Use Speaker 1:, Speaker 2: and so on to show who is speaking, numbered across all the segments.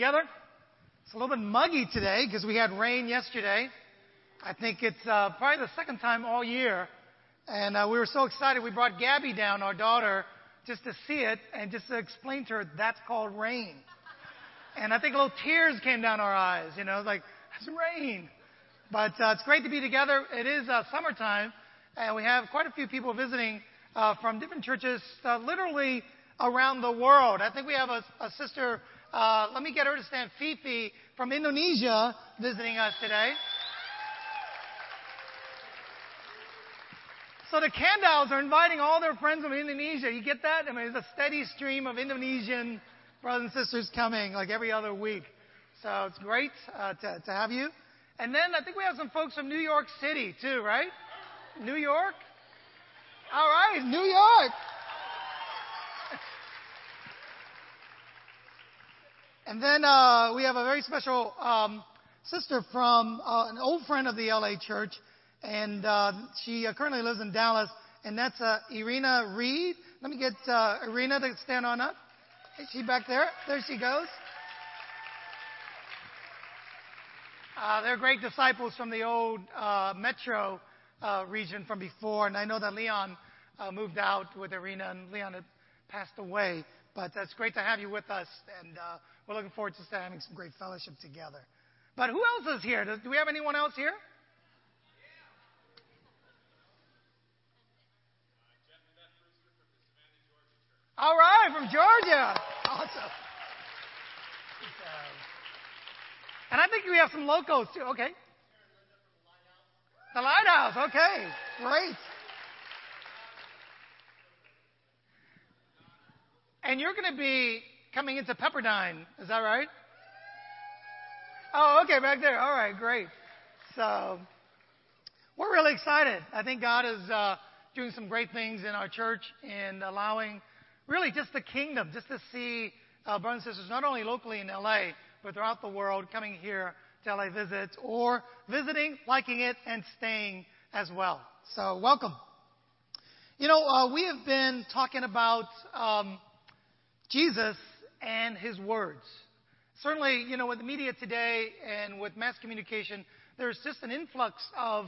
Speaker 1: Together. It's a little bit muggy today because we had rain yesterday. I think it's uh, probably the second time all year. And uh, we were so excited. We brought Gabby down, our daughter, just to see it and just to explain to her that's called rain. And I think little tears came down our eyes, you know, like, it's rain. But uh, it's great to be together. It is uh, summertime, and we have quite a few people visiting uh, from different churches, uh, literally around the world. I think we have a, a sister uh, let me get her to stand. Fifi from Indonesia visiting us today. So the Candals are inviting all their friends from Indonesia. You get that? I mean, it's a steady stream of Indonesian brothers and sisters coming like every other week. So it's great uh, to, to have you. And then I think we have some folks from New York City too, right? New York? All right, New York. And then uh, we have a very special um, sister from uh, an old friend of the LA church, and uh, she uh, currently lives in Dallas, and that's uh, Irina Reed. Let me get uh, Irina to stand on up. Is she back there? There she goes. They're great disciples from the old metro region from before, and I know that Leon moved out with Irina, and Leon had passed away. But it's great to have you with us, and uh, we're looking forward to having some great fellowship together. But who else is here? Do we have anyone else here? All right, from Georgia. Awesome. And I think we have some locals too. Okay. The lighthouse. Okay. Great. And you're going to be coming into Pepperdine. Is that right? Oh, okay, back there. All right, great. So we're really excited. I think God is uh, doing some great things in our church and allowing really just the kingdom, just to see uh, brothers and sisters, not only locally in LA, but throughout the world coming here to LA visits or visiting, liking it, and staying as well. So welcome. You know, uh, we have been talking about um, Jesus and his words. Certainly, you know, with the media today and with mass communication, there's just an influx of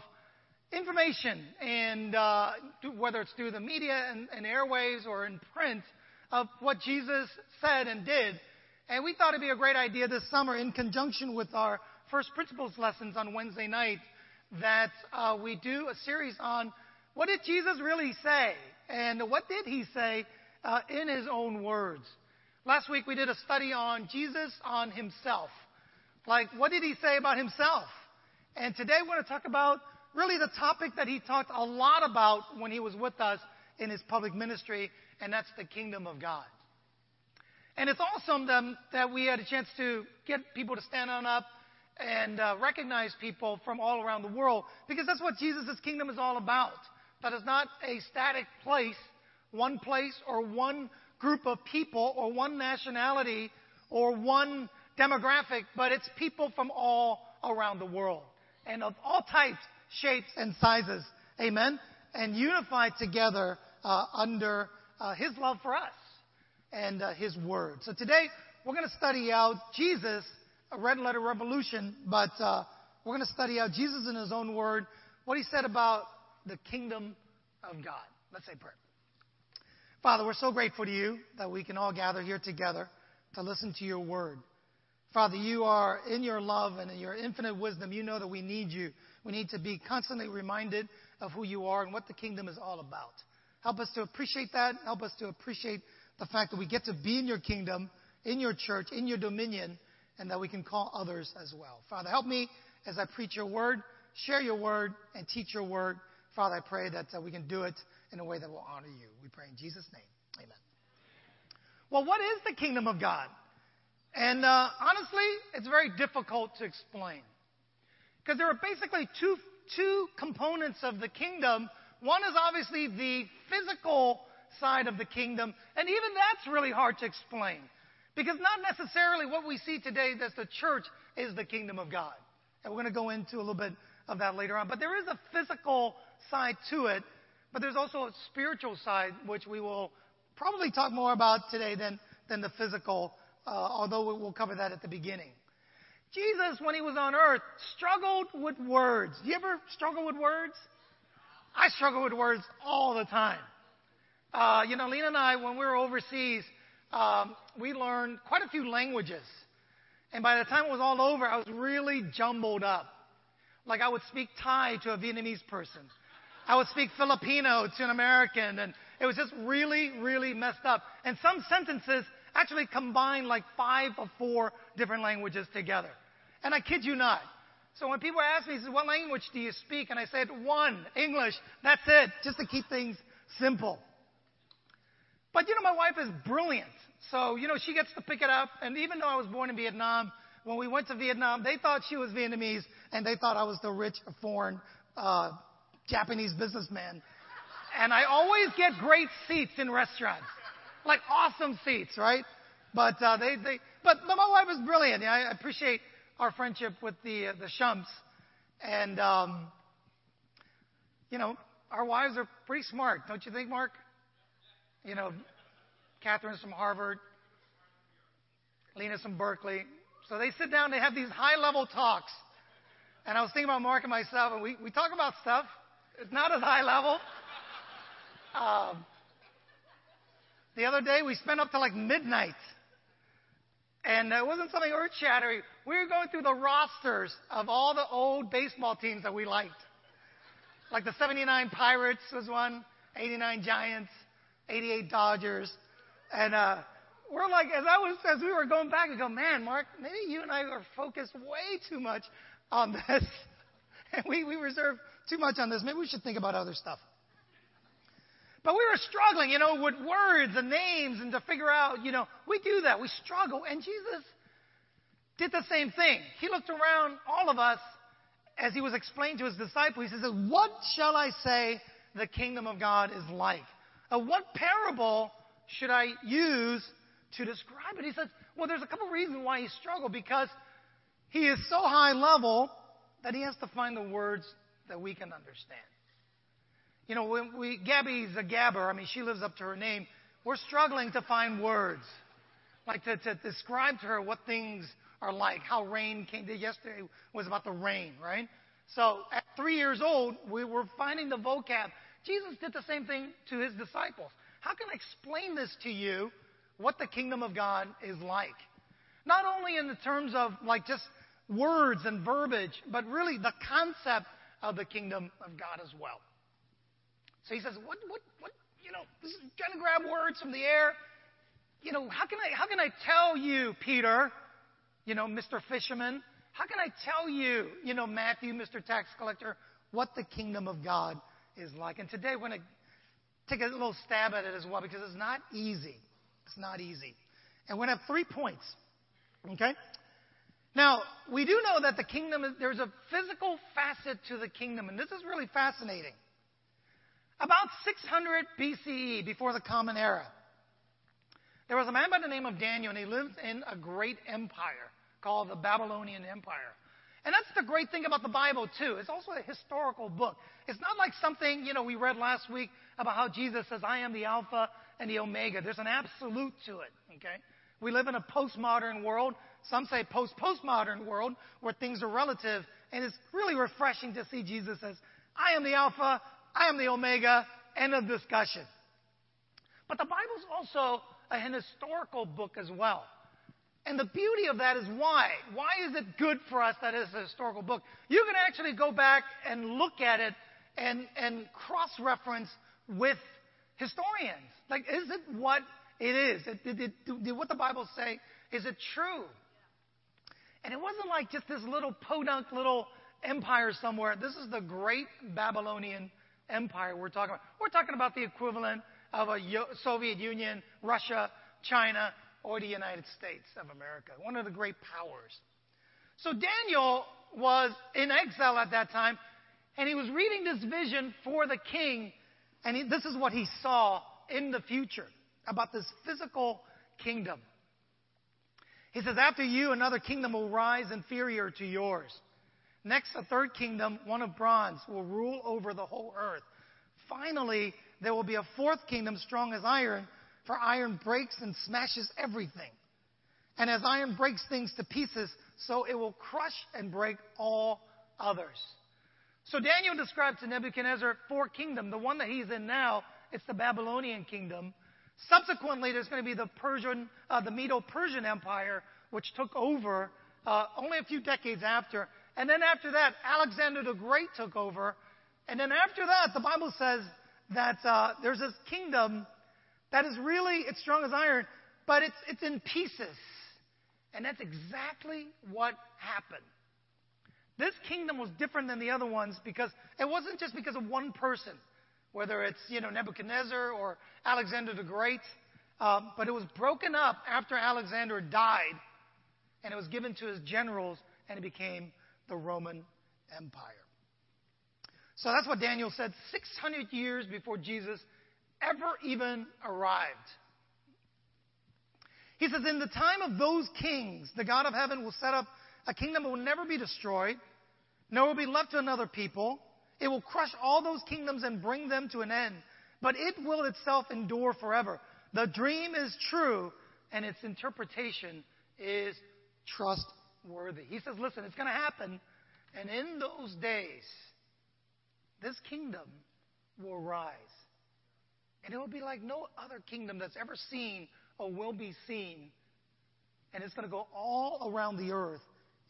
Speaker 1: information, and uh, whether it's through the media and, and airwaves or in print, of what Jesus said and did. And we thought it'd be a great idea this summer, in conjunction with our first principles lessons on Wednesday night, that uh, we do a series on what did Jesus really say, and what did he say uh, in his own words. Last week we did a study on Jesus on himself. Like, what did he say about himself? And today we're going to talk about really the topic that he talked a lot about when he was with us in his public ministry, and that's the kingdom of God. And it's awesome that we had a chance to get people to stand on up and uh, recognize people from all around the world because that's what Jesus' kingdom is all about. That is not a static place, one place or one group of people or one nationality or one demographic, but it's people from all around the world and of all types, shapes, and sizes. Amen? And unified together uh, under uh, His love for us and uh, His Word. So today, we're going to study out Jesus, a red letter revolution, but uh, we're going to study out Jesus in His own Word, what He said about the kingdom of God. Let's say prayer. Father, we're so grateful to you that we can all gather here together to listen to your word. Father, you are in your love and in your infinite wisdom. You know that we need you. We need to be constantly reminded of who you are and what the kingdom is all about. Help us to appreciate that. Help us to appreciate the fact that we get to be in your kingdom, in your church, in your dominion, and that we can call others as well. Father, help me as I preach your word, share your word, and teach your word. Father, I pray that uh, we can do it in a way that will honor you. We pray in Jesus' name. Amen. Well, what is the kingdom of God? And uh, honestly, it's very difficult to explain. Because there are basically two, two components of the kingdom. One is obviously the physical side of the kingdom, and even that's really hard to explain. Because not necessarily what we see today as the church is the kingdom of God. And we're going to go into a little bit of that later on. But there is a physical side to it but there's also a spiritual side, which we will probably talk more about today than, than the physical uh, although we'll cover that at the beginning. Jesus, when he was on earth, struggled with words. You ever struggle with words? I struggle with words all the time. Uh, you know, Lena and I, when we were overseas, um, we learned quite a few languages. And by the time it was all over, I was really jumbled up. Like I would speak Thai to a Vietnamese person. I would speak Filipino to an American, and it was just really, really messed up. And some sentences actually combine like five or four different languages together. And I kid you not. So when people ask me, what language do you speak? And I said, one, English. That's it, just to keep things simple. But you know, my wife is brilliant. So, you know, she gets to pick it up. And even though I was born in Vietnam, when we went to Vietnam, they thought she was Vietnamese and they thought I was the rich foreign uh, Japanese businessman. And I always get great seats in restaurants, like awesome seats, right? But uh, they, they, but, my wife is brilliant. I appreciate our friendship with the uh, the Shumps, and um, you know, our wives are pretty smart, don't you think, Mark? You know, Catherine's from Harvard, Lena's from Berkeley. So they sit down, they have these high level talks. And I was thinking about Mark and myself, and we, we talk about stuff. It's not as high level. Um, the other day, we spent up to like midnight. And it wasn't something earth shattering. We were going through the rosters of all the old baseball teams that we liked. Like the 79 Pirates was one, 89 Giants, 88 Dodgers. And uh, we're like, as I was, as we were going back, we go, man, Mark, maybe you and I are focused way too much on this. And we, we reserve too much on this. Maybe we should think about other stuff. But we were struggling, you know, with words and names and to figure out, you know, we do that. We struggle. And Jesus did the same thing. He looked around all of us as he was explaining to his disciples. He says, What shall I say the kingdom of God is like? Uh, what parable should I use to describe it? He says, Well, there's a couple reasons why he struggled because he is so high level that he has to find the words that we can understand. You know, when we, Gabby's a gabber. I mean, she lives up to her name. We're struggling to find words, like to, to describe to her what things are like. How rain came. Yesterday was about the rain, right? So at three years old, we were finding the vocab. Jesus did the same thing to his disciples. How can I explain this to you? What the kingdom of God is like? Not only in the terms of like just words and verbiage, but really the concept of the kingdom of God as well. So he says, what, what, what, you know, this is trying to grab words from the air. You know, how can I, how can I tell you, Peter, you know, Mr. Fisherman, how can I tell you, you know, Matthew, Mr. Tax Collector, what the kingdom of God is like? And today we're going to take a little stab at it as well because it's not easy. It's not easy. And we're going to have three points. Okay? Now, we do know that the kingdom, there's a physical facet to the kingdom, and this is really fascinating. About 600 BCE, before the Common Era, there was a man by the name of Daniel, and he lived in a great empire called the Babylonian Empire. And that's the great thing about the Bible, too. It's also a historical book. It's not like something, you know, we read last week about how Jesus says, I am the Alpha and the Omega. There's an absolute to it, okay? We live in a postmodern world. Some say post-postmodern world where things are relative. And it's really refreshing to see Jesus as, I am the Alpha I am the Omega. End of discussion. But the Bible's also an historical book as well. And the beauty of that is why? Why is it good for us that it's a historical book? You can actually go back and look at it and, and cross reference with historians. Like, is it what it is? Did, did, what the Bible say, is it true? And it wasn't like just this little podunk little empire somewhere. This is the great Babylonian empire we're talking about. We're talking about the equivalent of a Soviet Union, Russia, China, or the United States of America, one of the great powers. So Daniel was in exile at that time, and he was reading this vision for the king, and he, this is what he saw in the future about this physical kingdom. He says, After you, another kingdom will rise inferior to yours. Next, a third kingdom, one of bronze, will rule over the whole earth. Finally, there will be a fourth kingdom strong as iron, for iron breaks and smashes everything. And as iron breaks things to pieces, so it will crush and break all others. So Daniel describes to Nebuchadnezzar four kingdoms. The one that he's in now, it's the Babylonian kingdom. Subsequently, there's going to be the Persian, uh, the Medo-Persian Empire, which took over uh, only a few decades after. And then after that, Alexander the Great took over. And then after that, the Bible says that uh, there's this kingdom that is really, it's strong as iron, but it's, it's in pieces. And that's exactly what happened. This kingdom was different than the other ones because it wasn't just because of one person, whether it's, you know, Nebuchadnezzar or Alexander the Great, um, but it was broken up after Alexander died and it was given to his generals and it became the Roman Empire. So that's what Daniel said 600 years before Jesus ever even arrived. He says, In the time of those kings, the God of heaven will set up a kingdom that will never be destroyed, nor will be left to another people. It will crush all those kingdoms and bring them to an end, but it will itself endure forever. The dream is true, and its interpretation is trustworthy. He says, Listen, it's going to happen, and in those days, this kingdom will rise. And it will be like no other kingdom that's ever seen or will be seen. And it's going to go all around the earth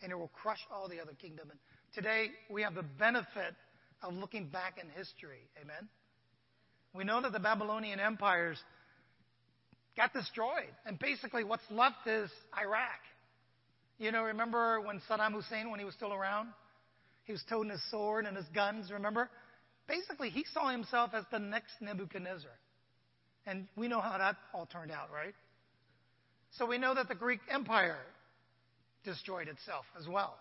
Speaker 1: and it will crush all the other kingdom. And today we have the benefit of looking back in history. Amen. We know that the Babylonian empires got destroyed. And basically what's left is Iraq. You know, remember when Saddam Hussein, when he was still around, he was toting his sword and his guns, remember? Basically, he saw himself as the next Nebuchadnezzar. And we know how that all turned out, right? So we know that the Greek Empire destroyed itself as well.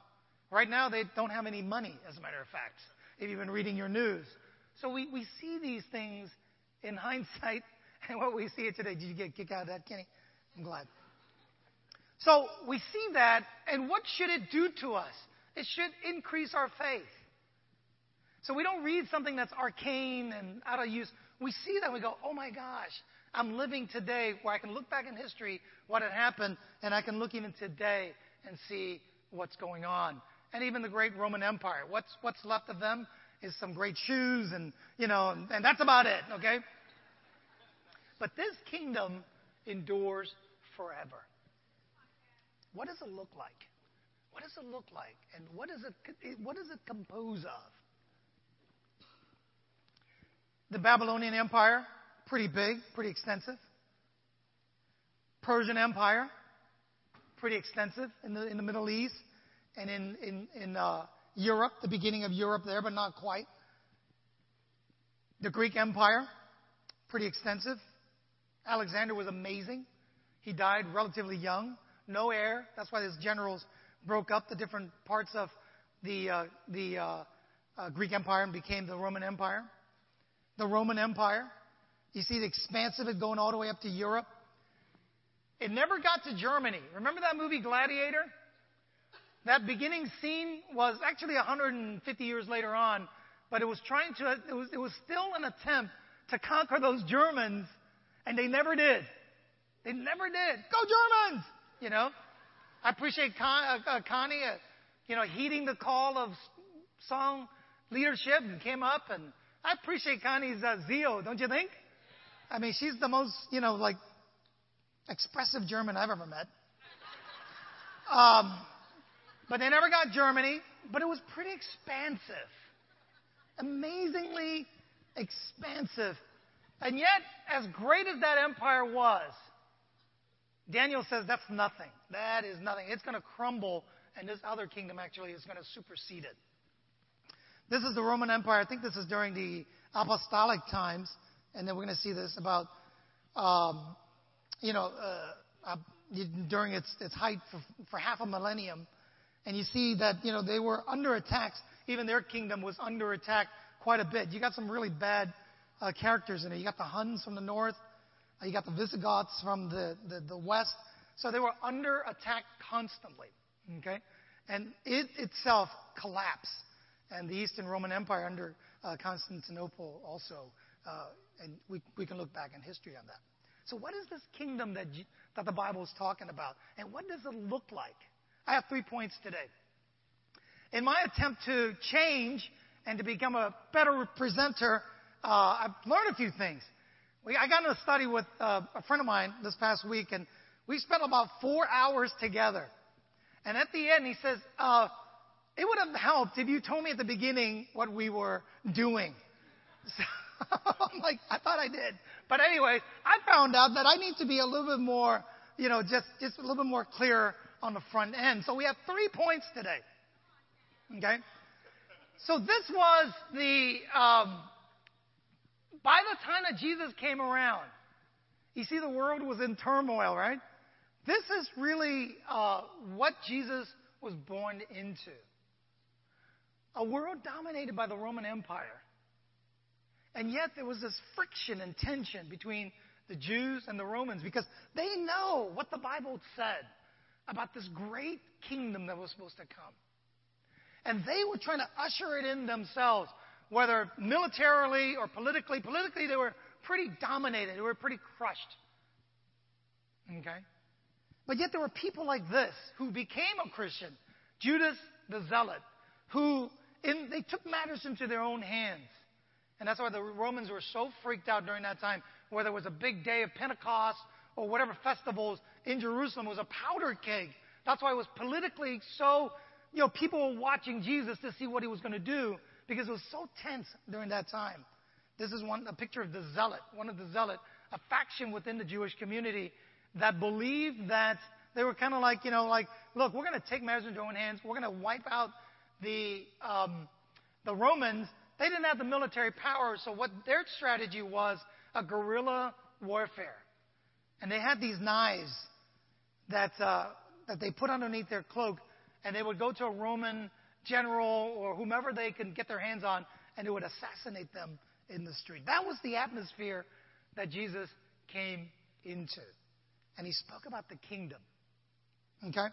Speaker 1: Right now, they don't have any money, as a matter of fact, if you've been reading your news. So we, we see these things in hindsight and what we see it today. Did you get a kick out of that, Kenny? I'm glad. So we see that, and what should it do to us? It should increase our faith. So we don't read something that's arcane and out of use. We see that and we go, oh my gosh, I'm living today where I can look back in history what had happened, and I can look even today and see what's going on. And even the great Roman Empire. What's, what's left of them is some great shoes and, you know, and that's about it, okay? But this kingdom endures forever. What does it look like? What does it look like? And what is it, what does it compose of? The Babylonian Empire, pretty big, pretty extensive. Persian Empire, pretty extensive in the, in the Middle East and in, in, in uh, Europe, the beginning of Europe there, but not quite. The Greek Empire, pretty extensive. Alexander was amazing. He died relatively young, no heir. That's why his generals broke up the different parts of the, uh, the uh, uh, Greek Empire and became the Roman Empire the Roman Empire. You see the expanse of it going all the way up to Europe. It never got to Germany. Remember that movie Gladiator? That beginning scene was actually 150 years later on, but it was trying to, it was, it was still an attempt to conquer those Germans, and they never did. They never did. Go Germans! You know? I appreciate Con, uh, uh, Connie, uh, you know, heeding the call of song leadership and came up and I appreciate Connie's uh, zeal, don't you think? I mean, she's the most, you know, like expressive German I've ever met. Um, but they never got Germany, but it was pretty expansive. Amazingly expansive. And yet, as great as that empire was, Daniel says that's nothing. That is nothing. It's going to crumble, and this other kingdom actually is going to supersede it. This is the Roman Empire. I think this is during the apostolic times, and then we're going to see this about, um, you know, uh, uh, during its, its height for, for half a millennium. And you see that, you know, they were under attack. Even their kingdom was under attack quite a bit. You got some really bad uh, characters in it. You got the Huns from the north. Uh, you got the Visigoths from the, the, the west. So they were under attack constantly. Okay? And it itself collapsed and the Eastern Roman Empire under uh, Constantinople also. Uh, and we, we can look back in history on that. So, what is this kingdom that, that the Bible is talking about? And what does it look like? I have three points today. In my attempt to change and to become a better presenter, uh, I've learned a few things. We, I got in a study with uh, a friend of mine this past week, and we spent about four hours together. And at the end, he says, uh, It would have helped if you told me at the beginning what we were doing. So, I'm like, I thought I did. But anyway, I found out that I need to be a little bit more, you know, just, just a little bit more clear on the front end. So we have three points today. Okay? So this was the, um, by the time that Jesus came around, you see the world was in turmoil, right? This is really uh, what Jesus was born into. A world dominated by the Roman Empire. And yet there was this friction and tension between the Jews and the Romans because they know what the Bible said about this great kingdom that was supposed to come. And they were trying to usher it in themselves, whether militarily or politically. Politically, they were pretty dominated, they were pretty crushed. Okay? But yet there were people like this who became a Christian Judas the Zealot, who in, they took matters into their own hands. And that's why the Romans were so freaked out during that time, whether it was a big day of Pentecost or whatever festivals in Jerusalem was a powder keg. That's why it was politically so, you know, people were watching Jesus to see what he was going to do because it was so tense during that time. This is one, a picture of the zealot, one of the zealot, a faction within the Jewish community that believed that they were kind of like, you know, like, look, we're going to take matters into our own hands. We're going to wipe out the, um, the Romans they didn't have the military power, so what their strategy was a guerrilla warfare. And they had these knives that, uh, that they put underneath their cloak, and they would go to a Roman general or whomever they could get their hands on, and it would assassinate them in the street. That was the atmosphere that Jesus came into. And he spoke about the kingdom. Okay?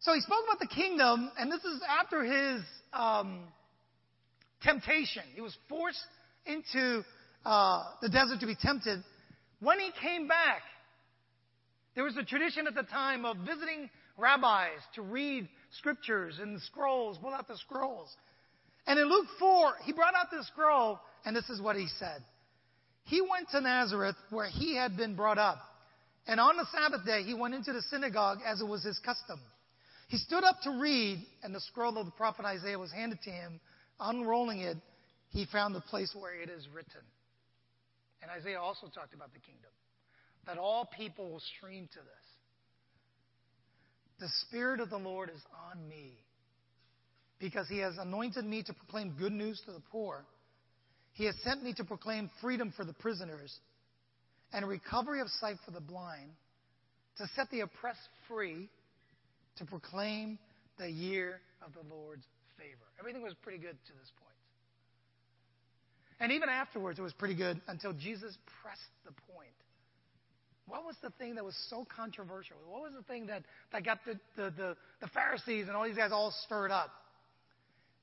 Speaker 1: So he spoke about the kingdom, and this is after his um, temptation. He was forced into uh, the desert to be tempted. When he came back, there was a tradition at the time of visiting rabbis to read scriptures and scrolls, pull out the scrolls. And in Luke 4, he brought out this scroll, and this is what he said. He went to Nazareth where he had been brought up. And on the Sabbath day, he went into the synagogue as it was his custom. He stood up to read, and the scroll of the prophet Isaiah was handed to him unrolling it, he found the place where it is written. And Isaiah also talked about the kingdom, that all people will stream to this. The Spirit of the Lord is on me because he has anointed me to proclaim good news to the poor. He has sent me to proclaim freedom for the prisoners and recovery of sight for the blind, to set the oppressed free, to proclaim the year of the Lord's favor. Everything was pretty good to this point. And even afterwards, it was pretty good until Jesus pressed the point. What was the thing that was so controversial? What was the thing that, that got the, the, the, the Pharisees and all these guys all stirred up?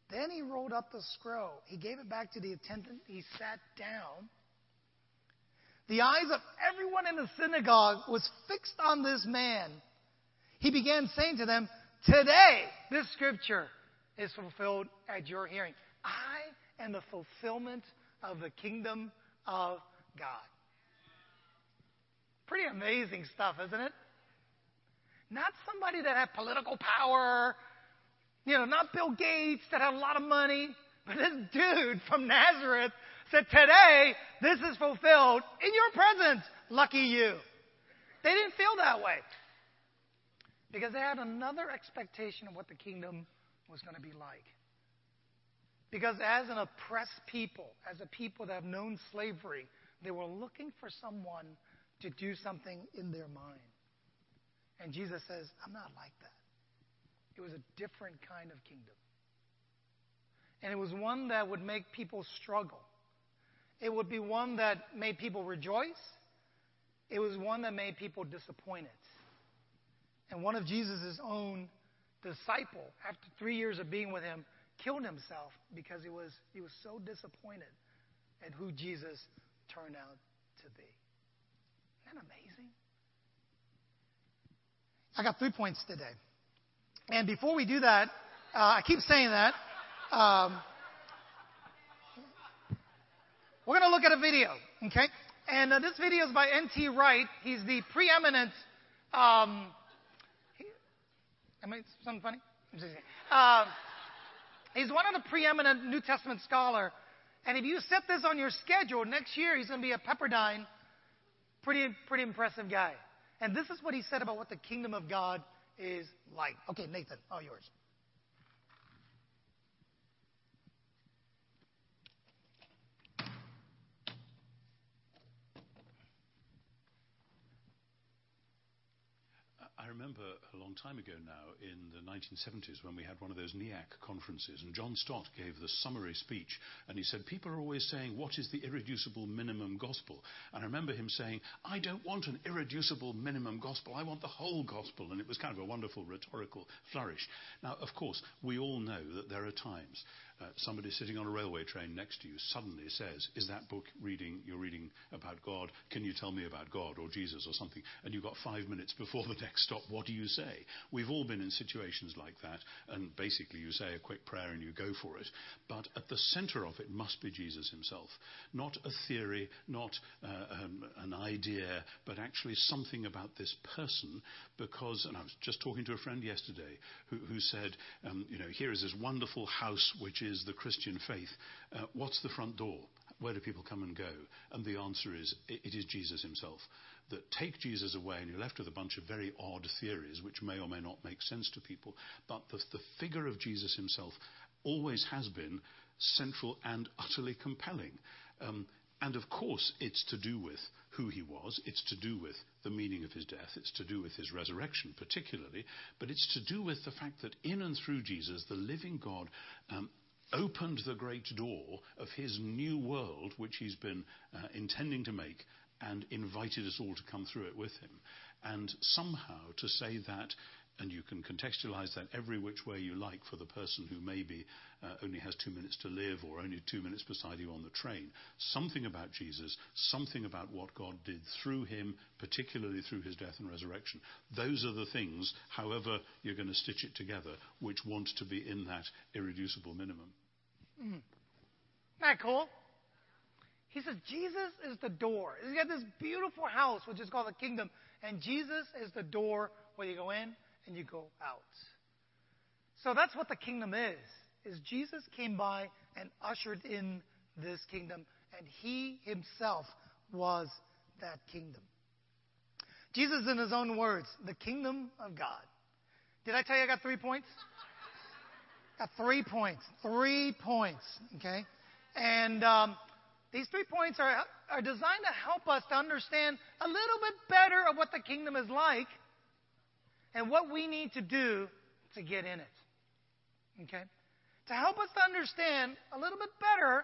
Speaker 1: Then he rolled up the scroll. He gave it back to the attendant. He sat down. The eyes of everyone in the synagogue was fixed on this man. He began saying to them, Today, this scripture is fulfilled at your hearing. I am the fulfillment of the kingdom of God. Pretty amazing stuff, isn't it? Not somebody that had political power, you know, not Bill Gates that had a lot of money, but this dude from Nazareth said, Today, this is fulfilled in your presence. Lucky you. They didn't feel that way because they had another expectation of what the kingdom was going to be like. Because as an oppressed people, as a people that have known slavery, they were looking for someone to do something in their mind. And Jesus says, I'm not like that. It was a different kind of kingdom. And it was one that would make people struggle. It would be one that made people rejoice. It was one that made people disappointed. And one of Jesus' own disciple, after three years of being with him, killed himself because he was, he was so disappointed at who Jesus turned out to be. Isn't that amazing? I got three points today. And before we do that, uh, I keep saying that. Um, we're going to look at a video, okay? And uh, this video is by N.T. Wright. He's the preeminent. Um, he, am I something funny? He's one of the preeminent New Testament scholar. And if you set this on your schedule, next year he's going to be a Pepperdine. Pretty, pretty impressive guy. And this is what he said about what the kingdom of God is like. Okay, Nathan, all yours.
Speaker 2: I remember a long time ago now in the 1970s when we had one of those NEAC conferences, and John Stott gave the summary speech, and he said, People are always saying, What is the irreducible minimum gospel? And I remember him saying, I don't want an irreducible minimum gospel, I want the whole gospel. And it was kind of a wonderful rhetorical flourish. Now, of course, we all know that there are times uh, somebody sitting on a railway train next to you suddenly says, Is that book reading, you're reading about God? Can you tell me about God or Jesus or something? And you've got five minutes before the next stop. What do you say? We've all been in situations like that, and basically you say a quick prayer and you go for it. But at the center of it must be Jesus himself. Not a theory, not uh, um, an idea, but actually something about this person. Because, and I was just talking to a friend yesterday who, who said, um, You know, here is this wonderful house which is the Christian faith. Uh, what's the front door? Where do people come and go? And the answer is it, it is Jesus himself. That take Jesus away and you're left with a bunch of very odd theories which may or may not make sense to people. But the, the figure of Jesus himself always has been central and utterly compelling. Um, and of course, it's to do with who he was. It's to do with the meaning of his death. It's to do with his resurrection, particularly. But it's to do with the fact that in and through Jesus, the living God um, opened the great door of his new world, which he's been uh, intending to make, and invited us all to come through it with him. And somehow to say that and you can contextualize that every which way you like for the person who maybe uh, only has two minutes to live or only two minutes beside you on the train. Something about Jesus, something about what God did through him, particularly through his death and resurrection. Those are the things, however you're going to stitch it together, which want to be in that irreducible minimum.
Speaker 1: Mm. Isn't that cool? He says Jesus is the door. He's got this beautiful house, which is called the kingdom, and Jesus is the door where you go in and you go out. So that's what the kingdom is. Is Jesus came by and ushered in this kingdom and he himself was that kingdom. Jesus in his own words, the kingdom of God. Did I tell you I got 3 points? got 3 points. 3 points, okay? And um, these 3 points are are designed to help us to understand a little bit better of what the kingdom is like and what we need to do to get in it. Okay? To help us to understand a little bit better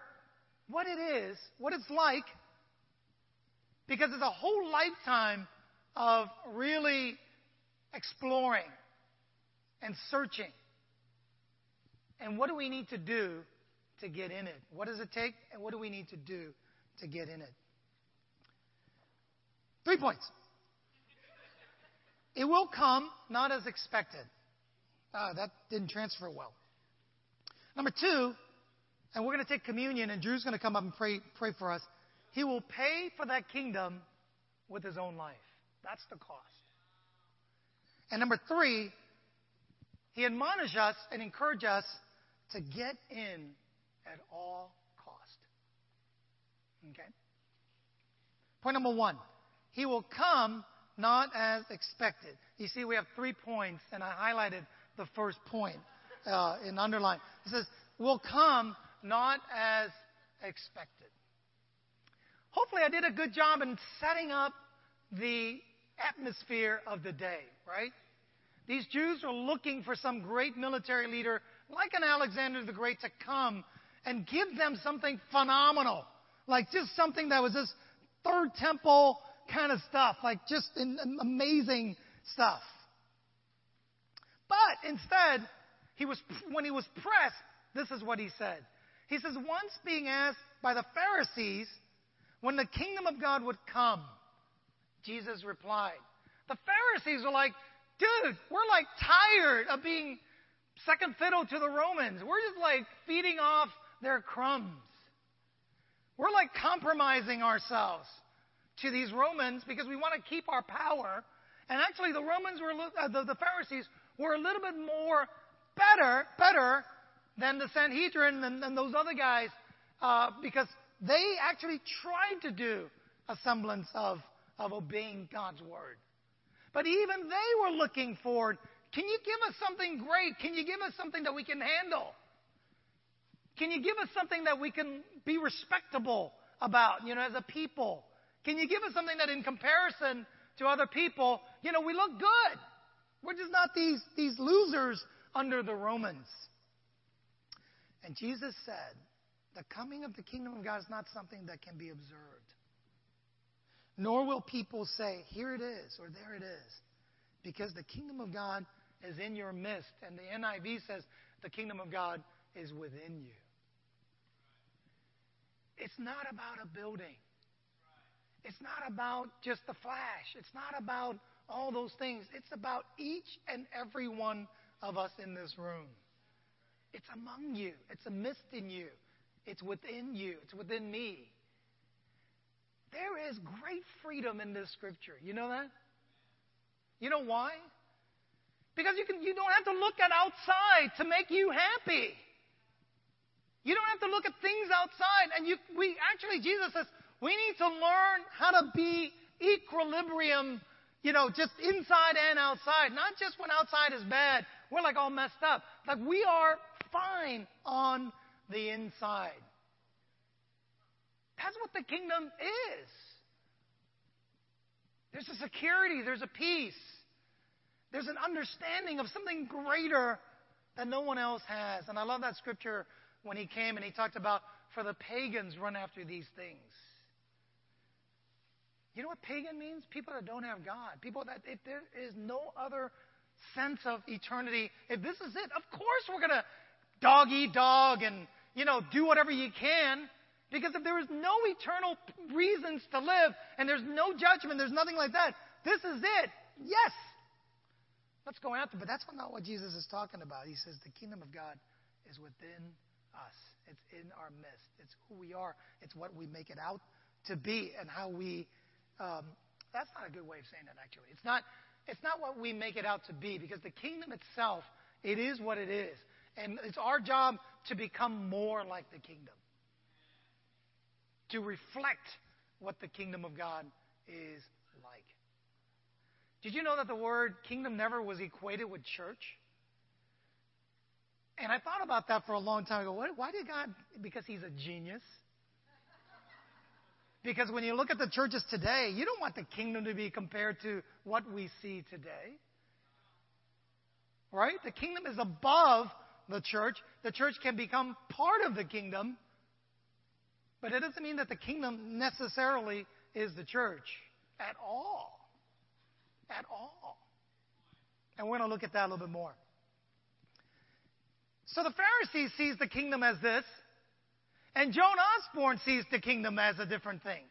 Speaker 1: what it is, what it's like, because it's a whole lifetime of really exploring and searching. And what do we need to do to get in it? What does it take, and what do we need to do to get in it? Three points. It will come not as expected. Uh, that didn't transfer well. Number two, and we're going to take communion, and Drew's going to come up and pray, pray for us. He will pay for that kingdom with his own life. That's the cost. And number three, he admonishes us and encourages us to get in at all cost. Okay? Point number one, he will come not as expected. You see, we have three points, and I highlighted the first point uh, in underline. It says, will come not as expected. Hopefully, I did a good job in setting up the atmosphere of the day, right? These Jews are looking for some great military leader like an Alexander the Great to come and give them something phenomenal. Like just something that was this third temple kind of stuff, like just amazing stuff. But instead, he was, when he was pressed, this is what he said. He says, Once being asked by the Pharisees when the kingdom of God would come, Jesus replied. The Pharisees were like, dude, we're like tired of being second fiddle to the Romans. We're just like feeding off their crumbs. We're like compromising ourselves to these Romans because we want to keep our power. And actually, the Romans were, uh, the, the Pharisees were a little bit more better, better than the Sanhedrin and, and those other guys uh, because they actually tried to do a semblance of, of obeying God's word. But even they were looking forward. Can you give us something great? Can you give us something that we can handle? Can you give us something that we can be respectable about, you know, as a people? Can you give us something that in comparison to other people, you know, we look good? We're just not these, these losers under the Romans. And Jesus said, the coming of the kingdom of God is not something that can be observed. Nor will people say, here it is, or there it is. Because the kingdom of God is in your midst. And the NIV says, the kingdom of God is within you. It's not about a building. It's not about just the flash. It's not about all those things. It's about each and every one of us in this room. It's among you. It's amidst in you. It's within you. It's within me. There is great freedom in this scripture. You know that? You know why? Because you, can, you don't have to look at outside to make you happy. You don't have to look at things outside. And you, we actually, Jesus says, we need to learn how to be equilibrium, you know, just inside and outside. Not just when outside is bad. We're like all messed up. Like we are fine on the inside. That's what the kingdom is. There's a security, there's a peace, there's an understanding of something greater that no one else has. And I love that scripture when he came and he talked about for the pagans run after these things. You know what pagan means? People that don't have God. People that, if there is no other sense of eternity, if this is it, of course we're going to dog eat dog and, you know, do whatever you can. Because if there is no eternal reasons to live and there's no judgment, there's nothing like that, this is it. Yes. Let's go after. But that's not what Jesus is talking about. He says the kingdom of God is within us. It's in our midst. It's who we are. It's what we make it out to be and how we. Um, that's not a good way of saying it, actually. It's not. It's not what we make it out to be because the kingdom itself, it is what it is, and it's our job to become more like the kingdom, to reflect what the kingdom of God is like. Did you know that the word kingdom never was equated with church? And I thought about that for a long time. I go, why did God? Because He's a genius. Because when you look at the churches today, you don't want the kingdom to be compared to what we see today. Right? The kingdom is above the church. The church can become part of the kingdom. But it doesn't mean that the kingdom necessarily is the church at all. At all. And we're going to look at that a little bit more. So the Pharisee sees the kingdom as this, and Joan Osborne sees the kingdom as a different thing.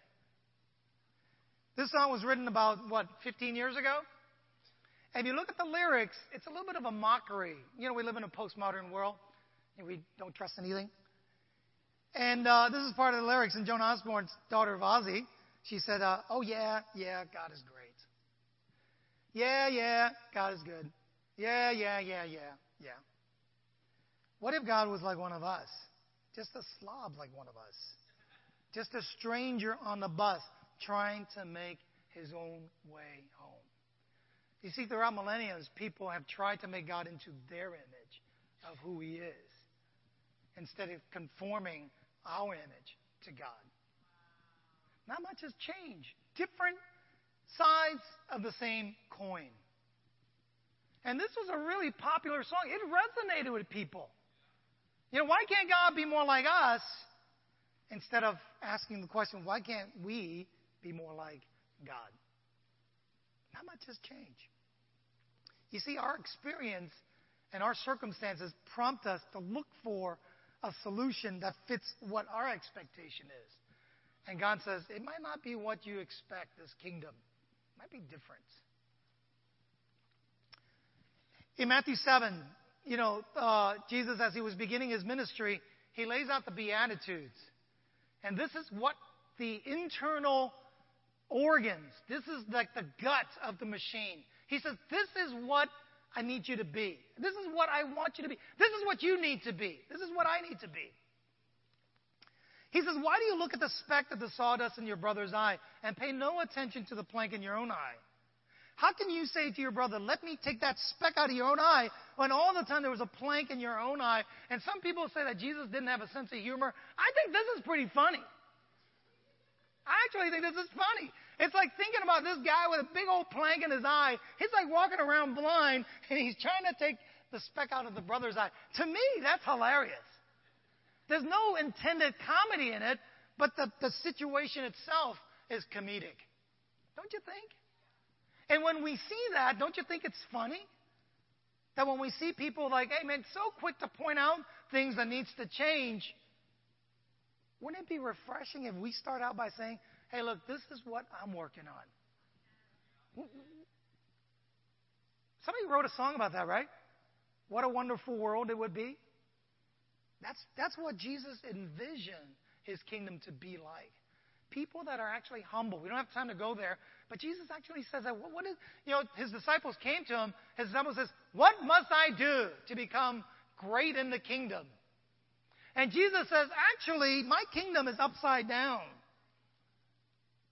Speaker 1: This song was written about, what, 15 years ago? And if you look at the lyrics, it's a little bit of a mockery. You know, we live in a postmodern world, and we don't trust anything. And uh, this is part of the lyrics. And Joan Osborne's daughter, of Ozzy, she said, uh, Oh, yeah, yeah, God is great. Yeah, yeah, God is good. Yeah, yeah, yeah, yeah, yeah. What if God was like one of us? Just a slob like one of us. Just a stranger on the bus trying to make his own way home. You see, throughout millennia, people have tried to make God into their image of who he is instead of conforming our image to God. Not much has changed. Different sides of the same coin. And this was a really popular song. It resonated with people. You know, why can't God be more like us instead of asking the question, why can't we be more like God? Not much has changed. You see, our experience and our circumstances prompt us to look for a solution that fits what our expectation is. And God says, it might not be what you expect, this kingdom. It Might be different. In Matthew 7, you know, uh, Jesus, as he was beginning his ministry, he lays out the Beatitudes. And this is what the internal organs, this is like the gut of the machine. He says, This is what I need you to be. This is what I want you to be. This is what you need to be. This is what I need to be. He says, Why do you look at the speck of the sawdust in your brother's eye and pay no attention to the plank in your own eye? How can you say to your brother, Let me take that speck out of your own eye, when all the time there was a plank in your own eye? And some people say that Jesus didn't have a sense of humor. I think this is pretty funny. I actually think this is funny. It's like thinking about this guy with a big old plank in his eye. He's like walking around blind and he's trying to take the speck out of the brother's eye. To me, that's hilarious. There's no intended comedy in it, but the, the situation itself is comedic. Don't you think? And when we see that, don't you think it's funny? That when we see people like, hey man, so quick to point out things that needs to change, wouldn't it be refreshing if we start out by saying, hey, look, this is what I'm working on? Somebody wrote a song about that, right? What a wonderful world it would be. That's, that's what Jesus envisioned his kingdom to be like. People that are actually humble. We don't have time to go there, but Jesus actually says that. What, is, you know, his disciples came to him. His disciples says, "What must I do to become great in the kingdom?" And Jesus says, actually, my kingdom is upside down.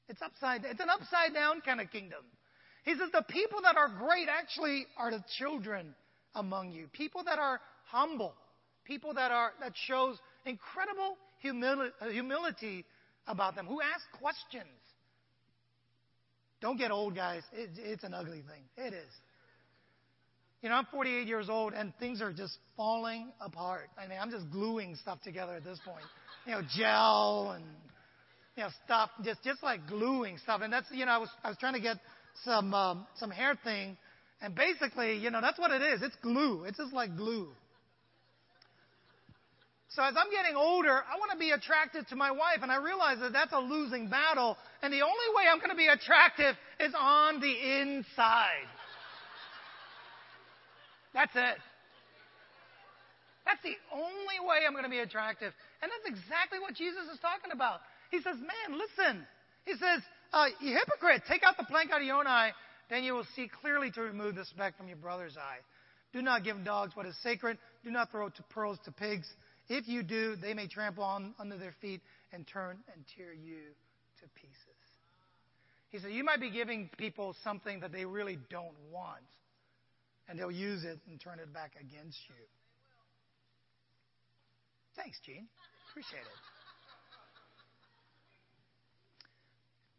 Speaker 1: It's upside it's an upside down kind of kingdom. He says the people that are great actually are the children among you. People that are humble. People that are that shows incredible humili- humility about them, who ask questions. Don't get old, guys. It, it's an ugly thing. It is. You know, I'm 48 years old and things are just falling apart. I mean, I'm just gluing stuff together at this point. You know, gel and you know stuff, just just like gluing stuff. And that's you know, I was I was trying to get some um, some hair thing, and basically, you know, that's what it is. It's glue. It's just like glue. So as I'm getting older, I want to be attractive to my wife, and I realize that that's a losing battle. And the only way I'm going to be attractive is on the inside. That's it. That's the only way I'm going to be attractive. And that's exactly what Jesus is talking about. He says, Man, listen. He says, uh, You hypocrite, take out the plank out of your own eye, then you will see clearly to remove the speck from your brother's eye. Do not give dogs what is sacred. Do not throw pearls to pigs. If you do, they may trample on under their feet and turn and tear you to pieces. He said, You might be giving people something that they really don't want and they'll use it and turn it back against you. Thanks, Gene. Appreciate it.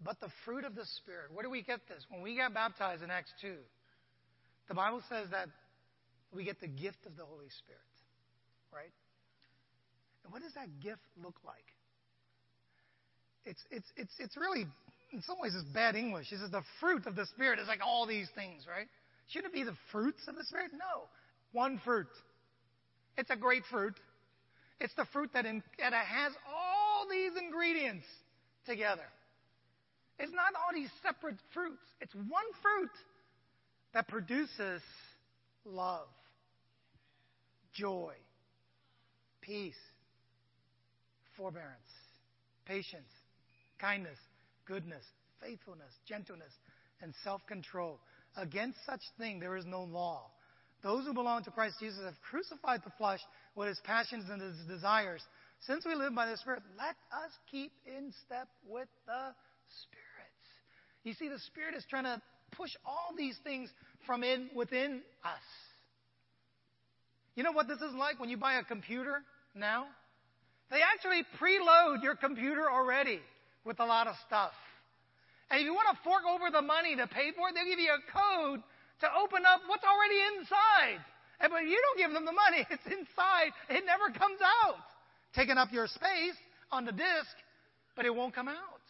Speaker 1: But the fruit of the Spirit, where do we get this? When we got baptized in Acts 2, the Bible says that we get the gift of the Holy Spirit, right? And what does that gift look like? It's, it's, it's, it's really, in some ways, it's bad English. It says the fruit of the Spirit is like all these things, right? Shouldn't it be the fruits of the Spirit? No. One fruit. It's a great fruit. It's the fruit that, in, that has all these ingredients together. It's not all these separate fruits. It's one fruit that produces love, joy, peace, forbearance, patience, kindness, goodness, faithfulness, gentleness, and self control. Against such thing there is no law. Those who belong to Christ Jesus have crucified the flesh with its passions and its desires. Since we live by the Spirit, let us keep in step with the Spirit. You see, the Spirit is trying to push all these things from in within us. You know what this is like when you buy a computer now? They actually preload your computer already with a lot of stuff. And if you want to fork over the money to pay for it, they'll give you a code to open up what's already inside. And but you don't give them the money, it's inside. It never comes out. Taking up your space on the disk, but it won't come out.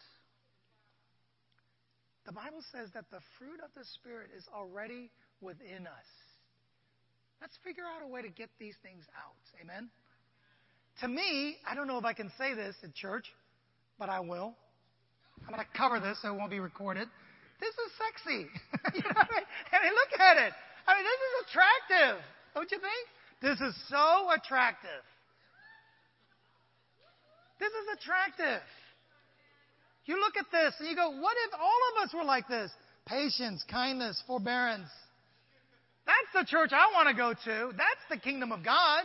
Speaker 1: The Bible says that the fruit of the Spirit is already within us. Let's figure out a way to get these things out. Amen? To me, I don't know if I can say this at church, but I will. I'm going to cover this so it won't be recorded. this is sexy. you know I, mean? I mean, look at it. I mean, this is attractive. Don't you think? This is so attractive. This is attractive. You look at this and you go, what if all of us were like this? Patience, kindness, forbearance. That's the church I want to go to. That's the kingdom of God.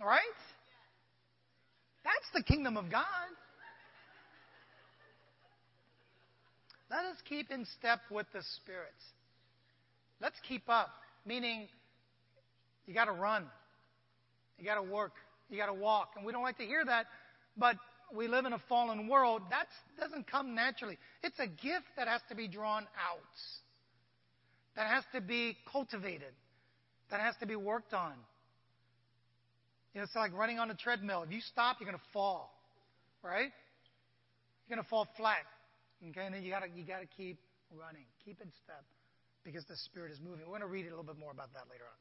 Speaker 1: Right? That's the kingdom of God. Let us keep in step with the spirits. Let's keep up, meaning you got to run, you got to work, you got to walk. And we don't like to hear that, but we live in a fallen world. That doesn't come naturally. It's a gift that has to be drawn out, that has to be cultivated, that has to be worked on. You know, it's like running on a treadmill. If you stop, you're going to fall, right? You're going to fall flat. Okay, and then you got to you got to keep running, keep in step, because the Spirit is moving. We're going to read a little bit more about that later on.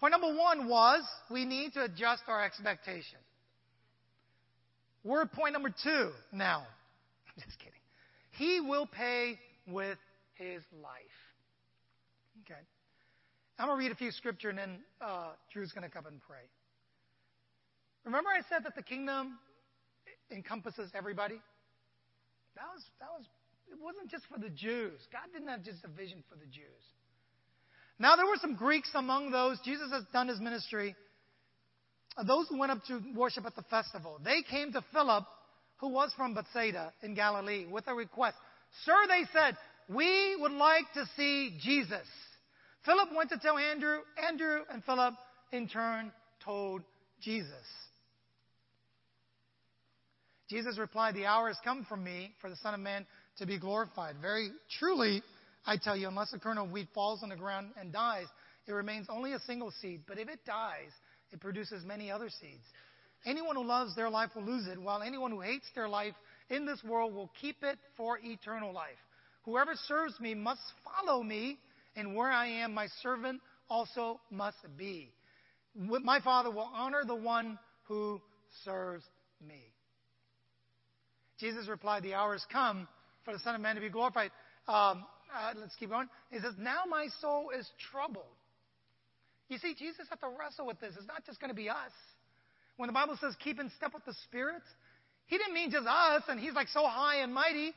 Speaker 1: Point number one was we need to adjust our expectation. Word point number two now. I'm just kidding. He will pay with his life. I'm going to read a few scripture and then uh, Drew's going to come and pray. Remember, I said that the kingdom encompasses everybody? That was, that was, it wasn't just for the Jews. God didn't have just a vision for the Jews. Now, there were some Greeks among those. Jesus has done his ministry. Those who went up to worship at the festival, they came to Philip, who was from Bethsaida in Galilee, with a request. Sir, they said, we would like to see Jesus. Philip went to tell Andrew. Andrew and Philip, in turn, told Jesus. Jesus replied, The hour has come for me for the Son of Man to be glorified. Very truly, I tell you, unless a kernel of wheat falls on the ground and dies, it remains only a single seed. But if it dies, it produces many other seeds. Anyone who loves their life will lose it, while anyone who hates their life in this world will keep it for eternal life. Whoever serves me must follow me, and where I am, my servant also must be. My Father will honor the one who serves me. Jesus replied, The hour has come for the Son of Man to be glorified. Um, uh, let's keep going. He says, Now my soul is troubled. You see, Jesus had to wrestle with this. It's not just going to be us. When the Bible says keep in step with the Spirit, He didn't mean just us and He's like so high and mighty.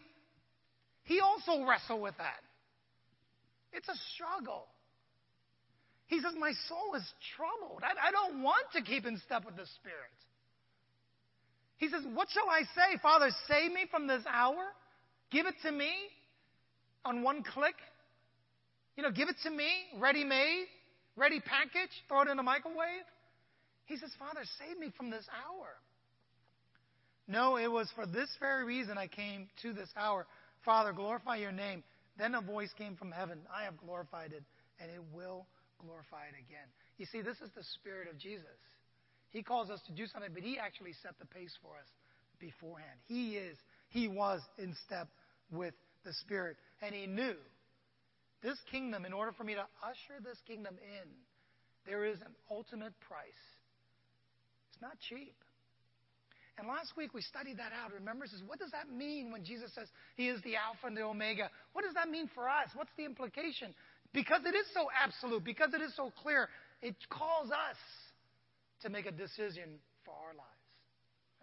Speaker 1: He also wrestled with that. It's a struggle. He says, My soul is troubled. I, I don't want to keep in step with the Spirit. He says, What shall I say? Father, save me from this hour. Give it to me on one click. You know, give it to me, ready made, ready package, throw it in the microwave. He says, Father, save me from this hour. No, it was for this very reason I came to this hour. Father, glorify your name. Then a voice came from heaven I have glorified it, and it will glorify it again. You see, this is the Spirit of Jesus. He calls us to do something, but He actually set the pace for us beforehand. He is, He was in step with the Spirit, and He knew this kingdom, in order for me to usher this kingdom in, there is an ultimate price. It's not cheap. And last week we studied that out. Remember, says, what does that mean when Jesus says He is the Alpha and the Omega? What does that mean for us? What's the implication? Because it is so absolute, because it is so clear, it calls us to make a decision for our lives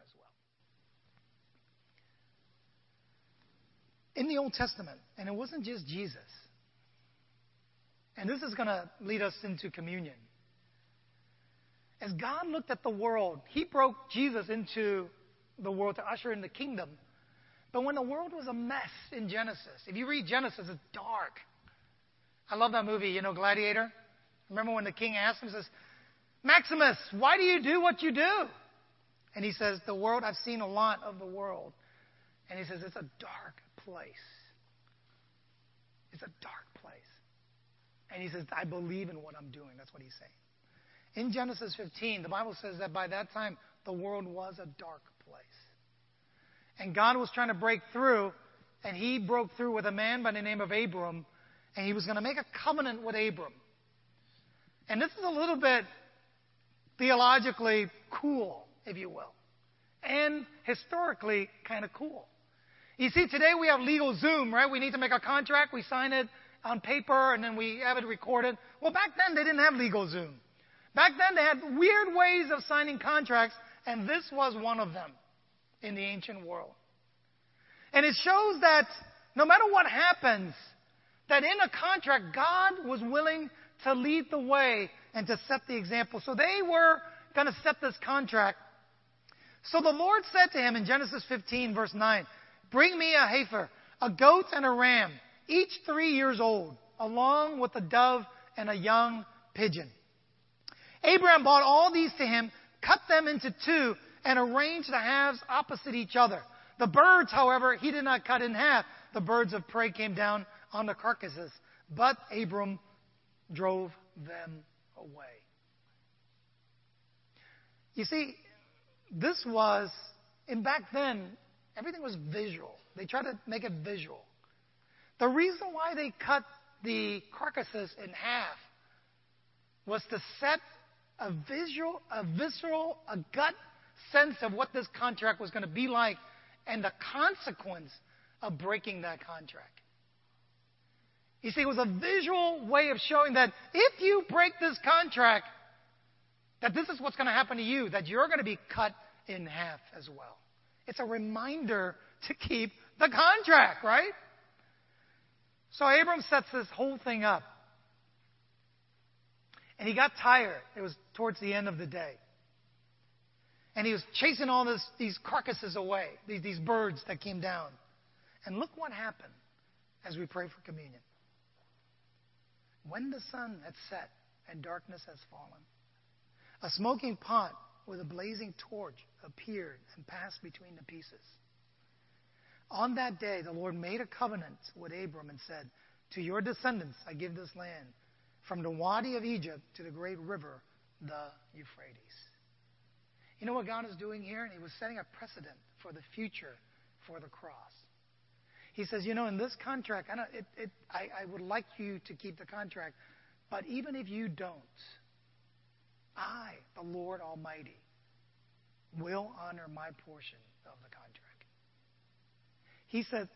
Speaker 1: as well. In the Old Testament, and it wasn't just Jesus, and this is going to lead us into communion. As God looked at the world, He broke Jesus into the world to usher in the kingdom. But when the world was a mess in Genesis, if you read Genesis, it's dark. I love that movie, you know, Gladiator. Remember when the king asked him, says, Maximus, why do you do what you do? And he says, The world, I've seen a lot of the world. And he says, It's a dark place. It's a dark place. And he says, I believe in what I'm doing. That's what he's saying. In Genesis 15, the Bible says that by that time, the world was a dark place. And God was trying to break through, and he broke through with a man by the name of Abram, and he was going to make a covenant with Abram. And this is a little bit theologically cool, if you will, and historically kind of cool. You see, today we have LegalZoom, right? We need to make a contract, we sign it on paper, and then we have it recorded. Well, back then they didn't have LegalZoom. Back then they had weird ways of signing contracts, and this was one of them in the ancient world. And it shows that no matter what happens, that in a contract, God was willing to lead the way and to set the example. So they were going to set this contract. So the Lord said to him in Genesis 15, verse 9, Bring me a heifer, a goat and a ram, each three years old, along with a dove and a young pigeon. Abraham brought all these to him, cut them into two, and arranged the halves opposite each other. The birds, however, he did not cut in half. The birds of prey came down on the carcasses, but Abram drove them away. You see, this was, and back then, everything was visual. They tried to make it visual. The reason why they cut the carcasses in half was to set a visual, a visceral, a gut sense of what this contract was going to be like and the consequence of breaking that contract. You see, it was a visual way of showing that if you break this contract, that this is what's going to happen to you, that you're going to be cut in half as well. It's a reminder to keep the contract, right? So Abram sets this whole thing up. And he got tired. It was towards the end of the day. And he was chasing all this, these carcasses away, these, these birds that came down. And look what happened as we pray for communion. When the sun had set and darkness has fallen, a smoking pot with a blazing torch appeared and passed between the pieces. On that day, the Lord made a covenant with Abram and said, To your descendants I give this land, from the Wadi of Egypt to the great river, the Euphrates. You know what God is doing here? And He was setting a precedent for the future for the cross. He says, You know, in this contract, I, it, it, I, I would like you to keep the contract, but even if you don't, I, the Lord Almighty, will honor my portion of the contract. He said,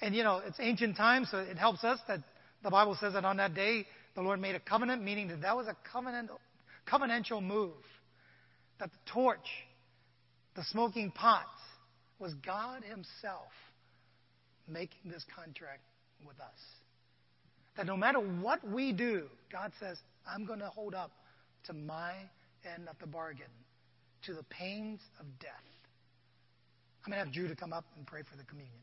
Speaker 1: and you know, it's ancient times, so it helps us that the Bible says that on that day the Lord made a covenant, meaning that that was a covenant, covenantal move. That the torch, the smoking pot, was God Himself making this contract with us. That no matter what we do, God says, I'm going to hold up to my end of the bargain, to the pains of death. I'm going to have to come up and pray for the communion.